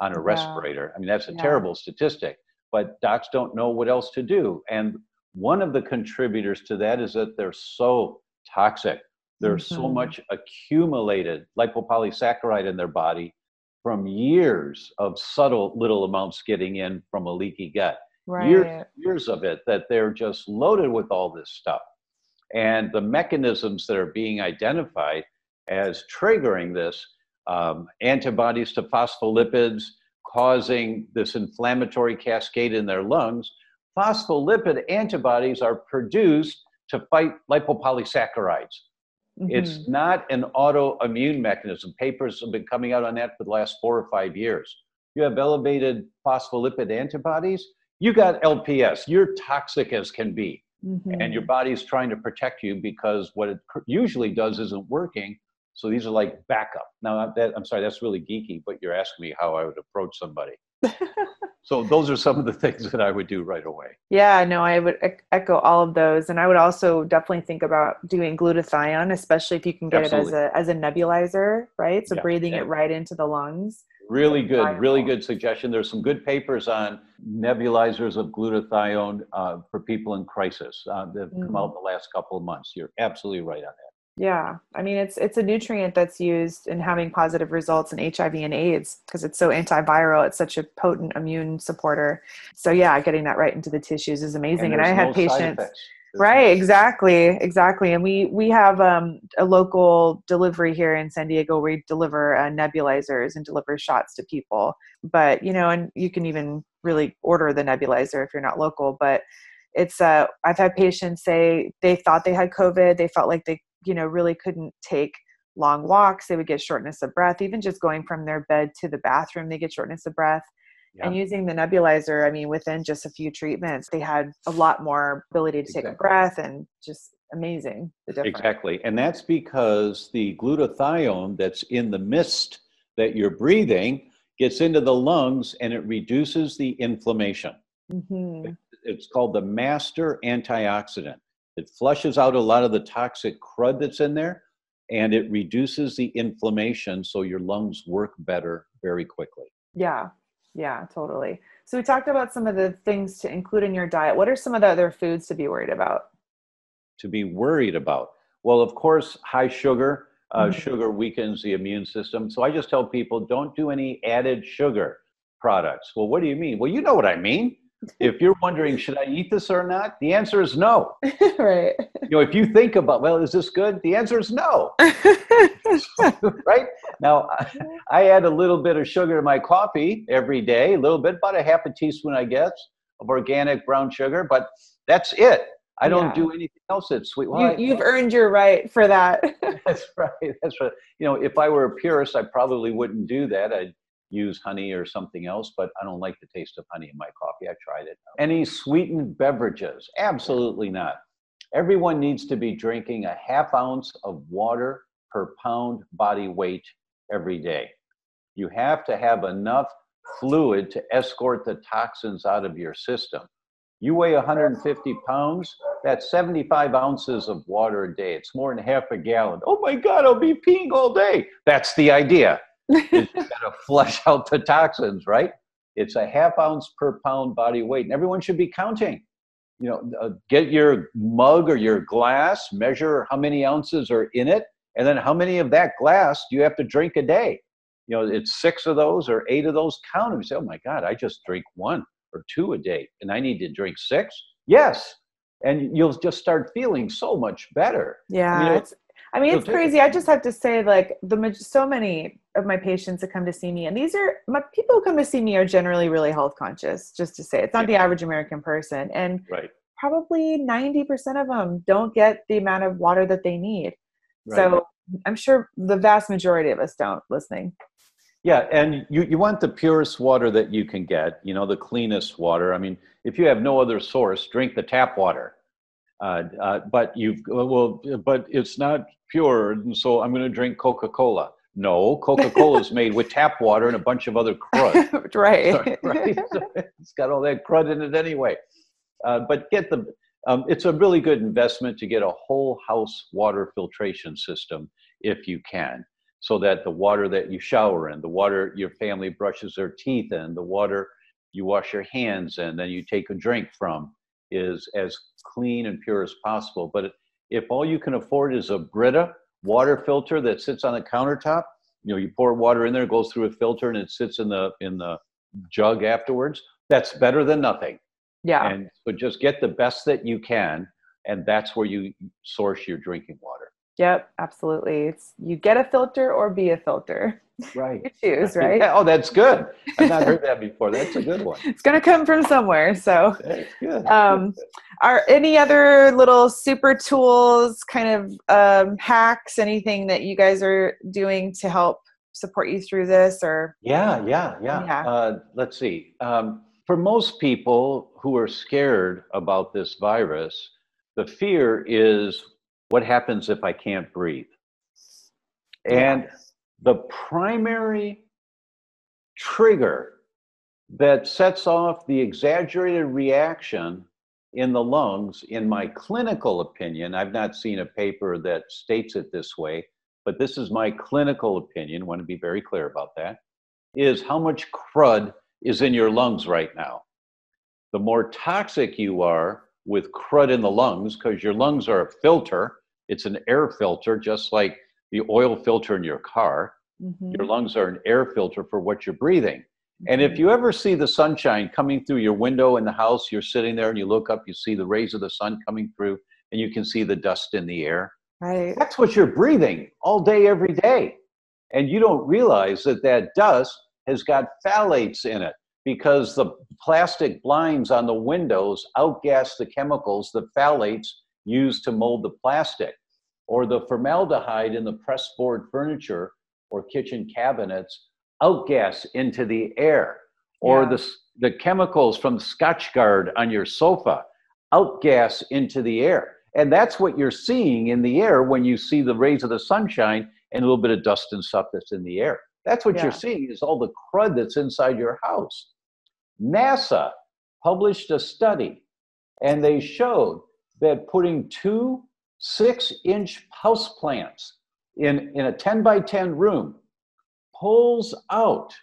on a respirator. I mean, that's a Yeah. terrible statistic. But docs don't know what else to do. And one of the contributors to that is that they're so toxic. There's so Mhm. much accumulated lipopolysaccharide in their body from years of subtle little amounts getting in from a leaky gut. Right. Years, years of it that they're just loaded with all this stuff. And the mechanisms that are being identified as triggering this um, antibodies to phospholipids, causing this inflammatory cascade in their lungs. Phospholipid antibodies are produced to fight lipopolysaccharides. It's Mhm. not an autoimmune mechanism. Papers have been coming out on that for the last four or five years. You have elevated phospholipid antibodies, you got LPS. You're toxic as can be. Mhm. And your body's trying to protect you because what it usually does isn't working. So these are like backup. Now, that, I'm sorry, that's really geeky, but you're asking me how I would approach somebody. so those are some of the things that I would do right away. Yeah, no, I would echo all of those, and I would also definitely think about doing glutathione, especially if you can get Absolutely. it as a as a nebulizer, right? So Yeah, breathing yeah. it right into the lungs. Really good, really good suggestion. There's some good papers on nebulizers of glutathione uh, for people in crisis uh, that have come Mm. out in the last couple of months. You're absolutely right on that. Yeah, I mean it's it's a nutrient that's used in having positive results in HIV and AIDS because it's so antiviral. It's such a potent immune supporter. So yeah, getting that right into the tissues is amazing. And, I there's had no patients. Right, exactly, exactly. And we we have um, a local delivery here in San Diego. where We deliver uh, nebulizers and deliver shots to people. But you know, and you can even really order the nebulizer if you're not local. But it's uh, I've had patients say they thought they had COVID. They felt like they you know really couldn't take long walks. They would get shortness of breath. Even just going from their bed to the bathroom, they get shortness of breath. And using the nebulizer, I mean, within just a few treatments, they had a lot more ability to take a breath and just amazing the difference. Exactly. And that's because the glutathione that's in the mist that you're breathing gets into the lungs and it reduces the inflammation. Mhm. It's called the master antioxidant. It flushes out a lot of the toxic crud that's in there and it reduces the inflammation so your lungs work better very quickly. Yeah, yeah, totally. So we talked about some of the things to include in your diet. What are some of the other foods to be worried about? to be worried about? Well, of course, high sugar. Uh, Mhm. Sugar weakens the immune system. So I just tell people don't do any added sugar products. Well, what do you mean? Well, you know what I mean. If you're wondering, should I eat this or not? The answer is no. right. You know, if you think about, well, is this good? The answer is no. right? Now, I add a little bit of sugar to my coffee every day, a little bit, about a half a teaspoon, I guess, of organic brown sugar, but that's it. I don't Yeah. do anything else that's sweet. Well, you, you've earned your right for that. That's right. That's right. You know, if I were a purist, I probably wouldn't do that. I'd use honey or something else, but I don't like the taste of honey in my coffee. I tried it. Oh. Any sweetened beverages? Absolutely not. Everyone needs to be drinking a half ounce of water per pound body weight every day. You have to have enough fluid to escort the toxins out of your system. You weigh 150 pounds, that's 75 ounces of water a day. It's more than half a gallon. Oh my God, I'll be peeing all day. That's the idea. You gotta flush out the toxins, right? It's a half ounce per pound body weight, and everyone should be counting. You know, uh, get your mug or your glass, measure how many ounces are in it, And then how many of that glass do you have to drink a day? You know, it's six of those or eight of those. Count them. You say, oh my God, I just drink one or two a day and I need to drink six? Yes. And you'll just start feeling so much better. Yeah. I mean, it's, I mean, it's crazy. I just have to say, like, the so many of my patients that come to see me, and these are my people who come to see me are generally really health conscious. Just to say, it's not the average American person, and right. probably ninety percent of them don't get the amount of water that they need. Right. So I'm sure the vast majority of us don't. Listening. Yeah, and you, you want the purest water that you can get, you know, the cleanest water. I mean, if you have no other source, drink the tap water. Uh, uh, but you've, well, but it's not pure, and so I'm going to drink Coca Cola. No, Coca Cola is made with tap water and a bunch of other crud. right. right. it's got all that crud in it anyway. Uh, but get the, um, it's a really good investment to get a whole house water filtration system if you can so that the water that you shower in, the water your family brushes their teeth in, the water you wash your hands in, then you take a drink from is as clean and pure as possible. But if all you can afford is a Brita water filter that sits on the countertop, you know, you pour water in there, it goes through a filter, and it sits in the in the jug afterwards. That's better than nothing. Yeah. And but just get the best that you can, and that's where you source your drinking water. Yep, absolutely. It's you get a filter or be a filter. Right. choose, right? Yeah, oh, that's good. I've not heard that before. That's a good one. It's going to come from somewhere. So, that's good. Um, are any other little super tools, kind of um, hacks, anything that you guys are doing to help support you through this? Or yeah, yeah, yeah. yeah. Uh, let's see. Um, for most people who are scared about this virus, the fear is what happens if I can't breathe? And the primary trigger that sets off the exaggerated reaction in the lungs, in my clinical opinion, I've not seen a paper that states it this way, but this is my clinical opinion, want to be very clear about that, is how much crud is in your lungs right now. The more toxic you are with crud in the lungs, because your lungs are a filter, it's an air filter, just like the oil filter in your car. Mm-hmm. Your lungs are an air filter for what you're breathing. And if mm-hmm. you ever see the sunshine coming through your window in the house, you're sitting there and you look up, you see the rays of the sun coming through, and you can see the dust in the air. Right. That's what you're breathing all day, every day. And you don't realize that that dust has got phthalates in it because the plastic blinds on the windows outgas the chemicals, the phthalates used to mold the plastic or the formaldehyde in the pressboard furniture or kitchen cabinets outgas into the air, or yeah. the, the chemicals from Scotchgard on your sofa outgas into the air. And that's what you're seeing in the air when you see the rays of the sunshine and a little bit of dust and stuff that's in the air. That's what yeah. you're seeing is all the crud that's inside your house. NASA published a study and they showed that putting two six inch house plants in, in a 10 by 10 room pulls out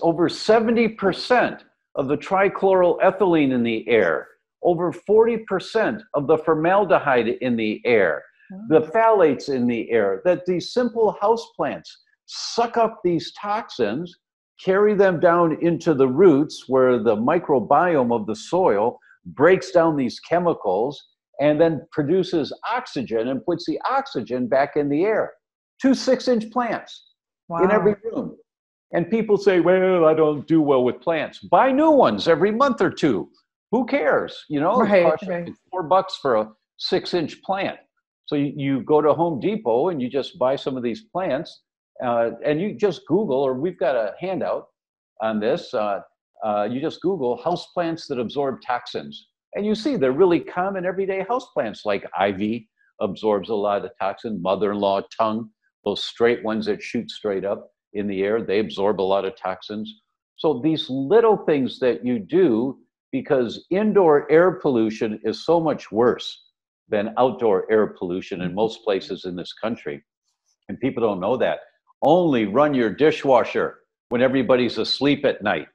over 70% of the trichloroethylene in the air, over 40% of the formaldehyde in the air, the phthalates in the air, that these simple house plants suck up these toxins, carry them down into the roots where the microbiome of the soil breaks down these chemicals and then produces oxygen and puts the oxygen back in the air. Two six inch plants wow. in every room. And people say, well, I don't do well with plants. Buy new ones every month or two. Who cares? You know, right, right. four bucks for a six inch plant. So you, you, go to Home Depot and you just buy some of these plants uh, and you just Google, or we've got a handout on this. Uh, uh, you just Google house plants that absorb toxins and you see they're really common everyday houseplants like ivy absorbs a lot of toxin, mother-in-law tongue, those straight ones that shoot straight up in the air, they absorb a lot of toxins. So these little things that you do because indoor air pollution is so much worse than outdoor air pollution in most places in this country. And people don't know that. Only run your dishwasher when everybody's asleep at night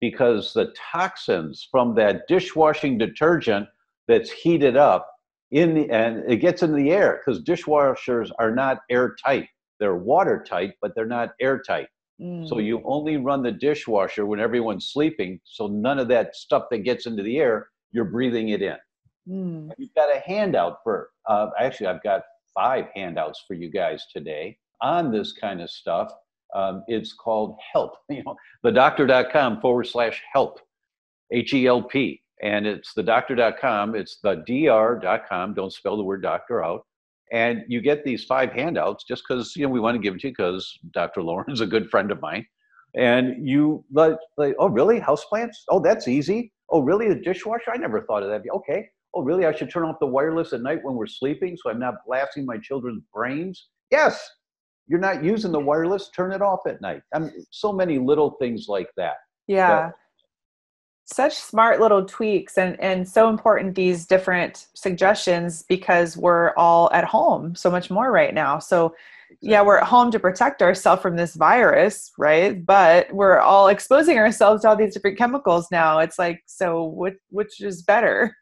because the toxins from that dishwashing detergent that's heated up in the, and it gets into the air because dishwashers are not airtight. They're watertight, but they're not airtight. Mm. So you only run the dishwasher when everyone's sleeping. So none of that stuff that gets into the air, you're breathing it in. Mm. You've got a handout for, uh, actually, I've got five handouts for you guys today on this kind of stuff. Um, it's called help, you know, thedr.com forward slash help, H E L P. And it's thedr.com, it's the dr.com, don't spell the word doctor out. And you get these five handouts just because, you know, we want to give it to you because Dr. Lauren's a good friend of mine. And you like, like, oh, really? Houseplants? Oh, that's easy. Oh, really? The dishwasher? I never thought of that. Okay. Oh, really? I should turn off the wireless at night when we're sleeping so I'm not blasting my children's brains? Yes. You're not using the wireless, turn it off at night. I mean, so many little things like that. Yeah. That, such smart little tweaks and and so important these different suggestions because we're all at home so much more right now so exactly. yeah we're at home to protect ourselves from this virus right but we're all exposing ourselves to all these different chemicals now it's like so which which is better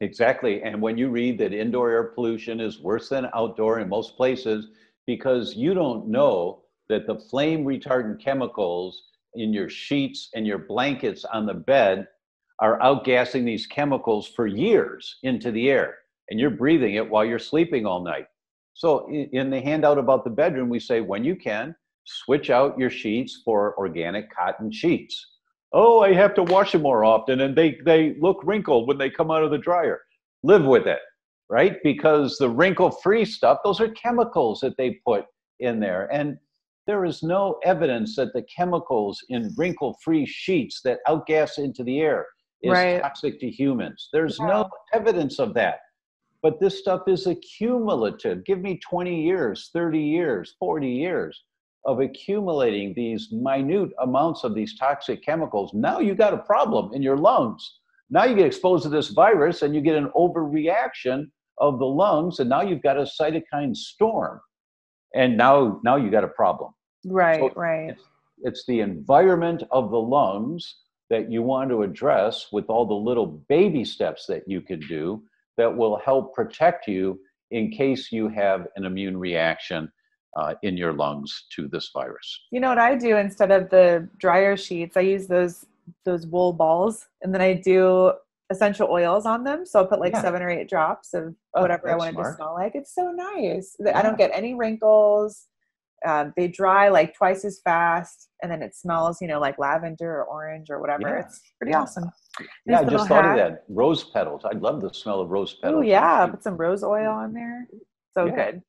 exactly and when you read that indoor air pollution is worse than outdoor in most places because you don't know that the flame retardant chemicals in your sheets and your blankets on the bed are outgassing these chemicals for years into the air and you're breathing it while you're sleeping all night. So in the handout about the bedroom we say when you can switch out your sheets for organic cotton sheets. Oh i have to wash them more often and they they look wrinkled when they come out of the dryer. Live with it right because the wrinkle free stuff those are chemicals that they put in there and there is no evidence that the chemicals in wrinkle-free sheets that outgas into the air is right. toxic to humans. There's yeah. no evidence of that. But this stuff is accumulative. Give me 20 years, 30 years, 40 years of accumulating these minute amounts of these toxic chemicals. Now you got a problem in your lungs. Now you get exposed to this virus and you get an overreaction of the lungs, and now you've got a cytokine storm. And now, now you got a problem. Right, so right. It's, it's the environment of the lungs that you want to address with all the little baby steps that you can do that will help protect you in case you have an immune reaction uh, in your lungs to this virus. You know what I do instead of the dryer sheets? I use those those wool balls, and then I do essential oils on them. So I'll put like yeah. seven or eight drops of oh, whatever I wanted smart. to smell like. It's so nice. Yeah. I don't get any wrinkles. Um, they dry like twice as fast, and then it smells, you know, like lavender or orange or whatever. Yeah. It's pretty awesome. Yeah, I just thought hat. of that. Rose petals. I love the smell of rose petals. Oh yeah, put some rose oil on there. So good.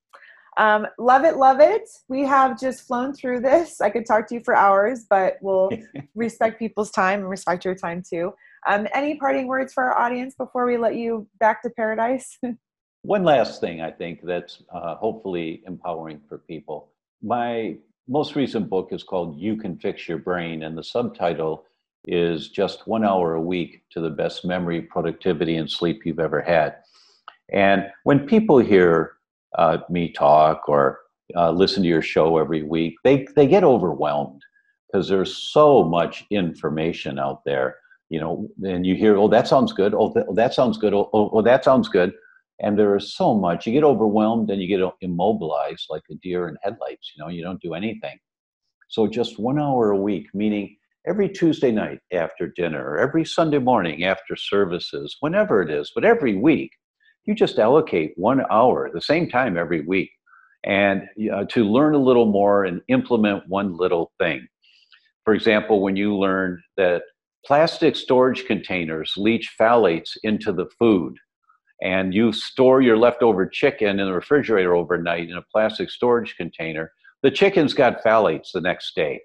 Um, love it, love it. We have just flown through this. I could talk to you for hours, but we'll respect people's time and respect your time too. Um, any parting words for our audience before we let you back to paradise? One last thing I think that's uh, hopefully empowering for people my most recent book is called You Can Fix Your Brain, and the subtitle is Just One Hour a Week to the Best Memory, Productivity, and Sleep You've Ever Had. And when people hear uh, me talk or uh, listen to your show every week, they, they get overwhelmed because there's so much information out there. You know, and you hear, oh, that sounds good. Oh, th- oh that sounds good. Oh, oh, oh, that sounds good and there is so much you get overwhelmed and you get immobilized like a deer in headlights you know you don't do anything so just one hour a week meaning every tuesday night after dinner every sunday morning after services whenever it is but every week you just allocate one hour the same time every week and uh, to learn a little more and implement one little thing for example when you learn that plastic storage containers leach phthalates into the food and you store your leftover chicken in the refrigerator overnight in a plastic storage container, the chicken's got phthalates the next day.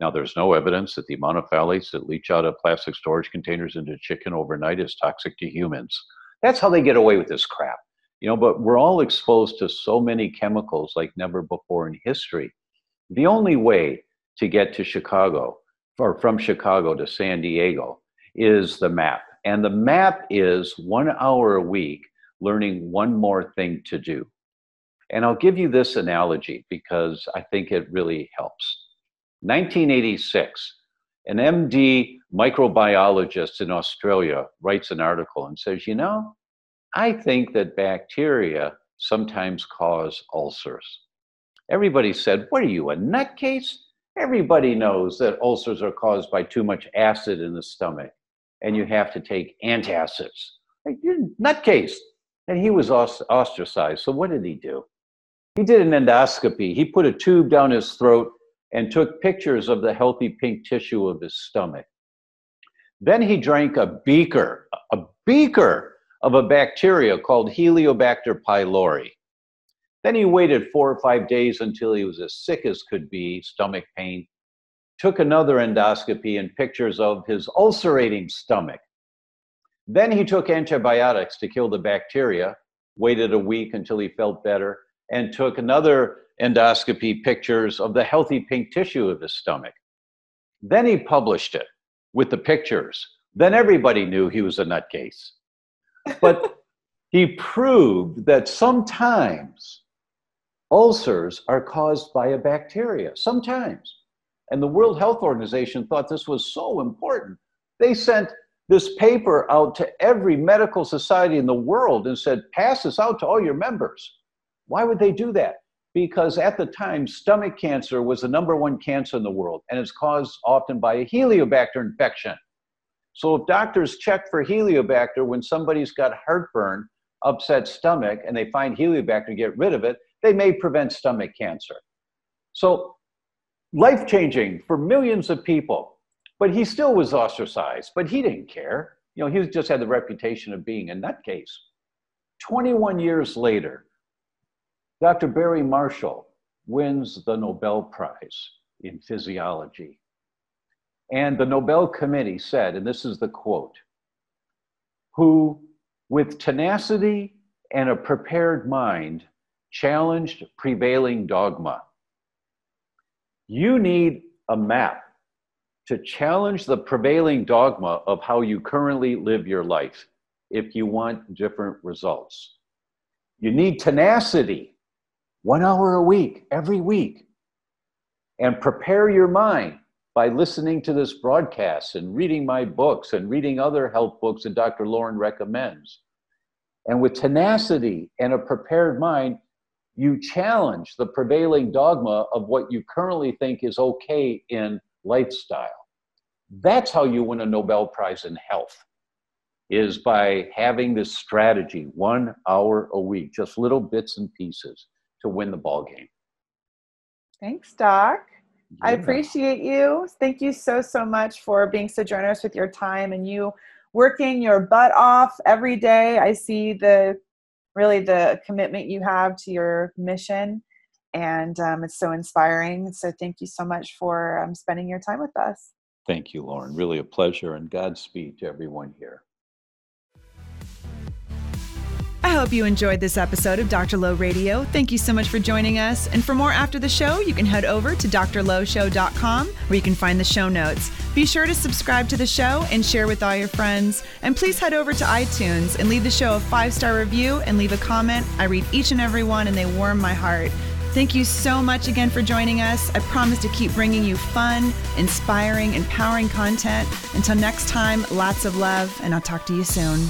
Now, there's no evidence that the amount of phthalates that leach out of plastic storage containers into chicken overnight is toxic to humans. That's how they get away with this crap. You know, but we're all exposed to so many chemicals like never before in history. The only way to get to Chicago or from Chicago to San Diego is the map. And the map is one hour a week learning one more thing to do. And I'll give you this analogy because I think it really helps. 1986, an MD microbiologist in Australia writes an article and says, you know, I think that bacteria sometimes cause ulcers. Everybody said, What are you, a nutcase? Everybody knows that ulcers are caused by too much acid in the stomach, and you have to take antacids. You're nutcase. And he was ostracized. So, what did he do? He did an endoscopy. He put a tube down his throat and took pictures of the healthy pink tissue of his stomach. Then he drank a beaker, a beaker of a bacteria called Heliobacter pylori. Then he waited four or five days until he was as sick as could be, stomach pain, took another endoscopy and pictures of his ulcerating stomach. Then he took antibiotics to kill the bacteria, waited a week until he felt better, and took another endoscopy pictures of the healthy pink tissue of his stomach. Then he published it with the pictures. Then everybody knew he was a nutcase. But he proved that sometimes ulcers are caused by a bacteria, sometimes. And the World Health Organization thought this was so important. They sent this paper out to every medical society in the world and said, pass this out to all your members. Why would they do that? Because at the time, stomach cancer was the number one cancer in the world, and it's caused often by a Heliobacter infection. So if doctors check for Heliobacter when somebody's got heartburn, upset stomach, and they find Heliobacter, get rid of it, they may prevent stomach cancer. So life changing for millions of people. But he still was ostracized, but he didn't care. You know, he just had the reputation of being a nutcase. 21 years later, Dr. Barry Marshall wins the Nobel Prize in physiology. And the Nobel Committee said, and this is the quote, who with tenacity and a prepared mind challenged prevailing dogma. You need a map to challenge the prevailing dogma of how you currently live your life if you want different results. You need tenacity one hour a week, every week. And prepare your mind by listening to this broadcast and reading my books and reading other health books that Dr. Lauren recommends. And with tenacity and a prepared mind, you challenge the prevailing dogma of what you currently think is okay in lifestyle. That's how you win a Nobel Prize in health is by having this strategy one hour a week, just little bits and pieces to win the ball game. Thanks, Doc. Yeah. I appreciate you. Thank you so so much for being so generous with your time and you working your butt off every day. I see the really the commitment you have to your mission and um, it's so inspiring. So thank you so much for um, spending your time with us. Thank you, Lauren. Really a pleasure and Godspeed to everyone here. I hope you enjoyed this episode of Dr. Lo Radio. Thank you so much for joining us. And for more after the show, you can head over to drlowshow.com where you can find the show notes. Be sure to subscribe to the show and share with all your friends. And please head over to iTunes and leave the show a five star review and leave a comment. I read each and every one and they warm my heart. Thank you so much again for joining us. I promise to keep bringing you fun, inspiring, empowering content. Until next time, lots of love, and I'll talk to you soon.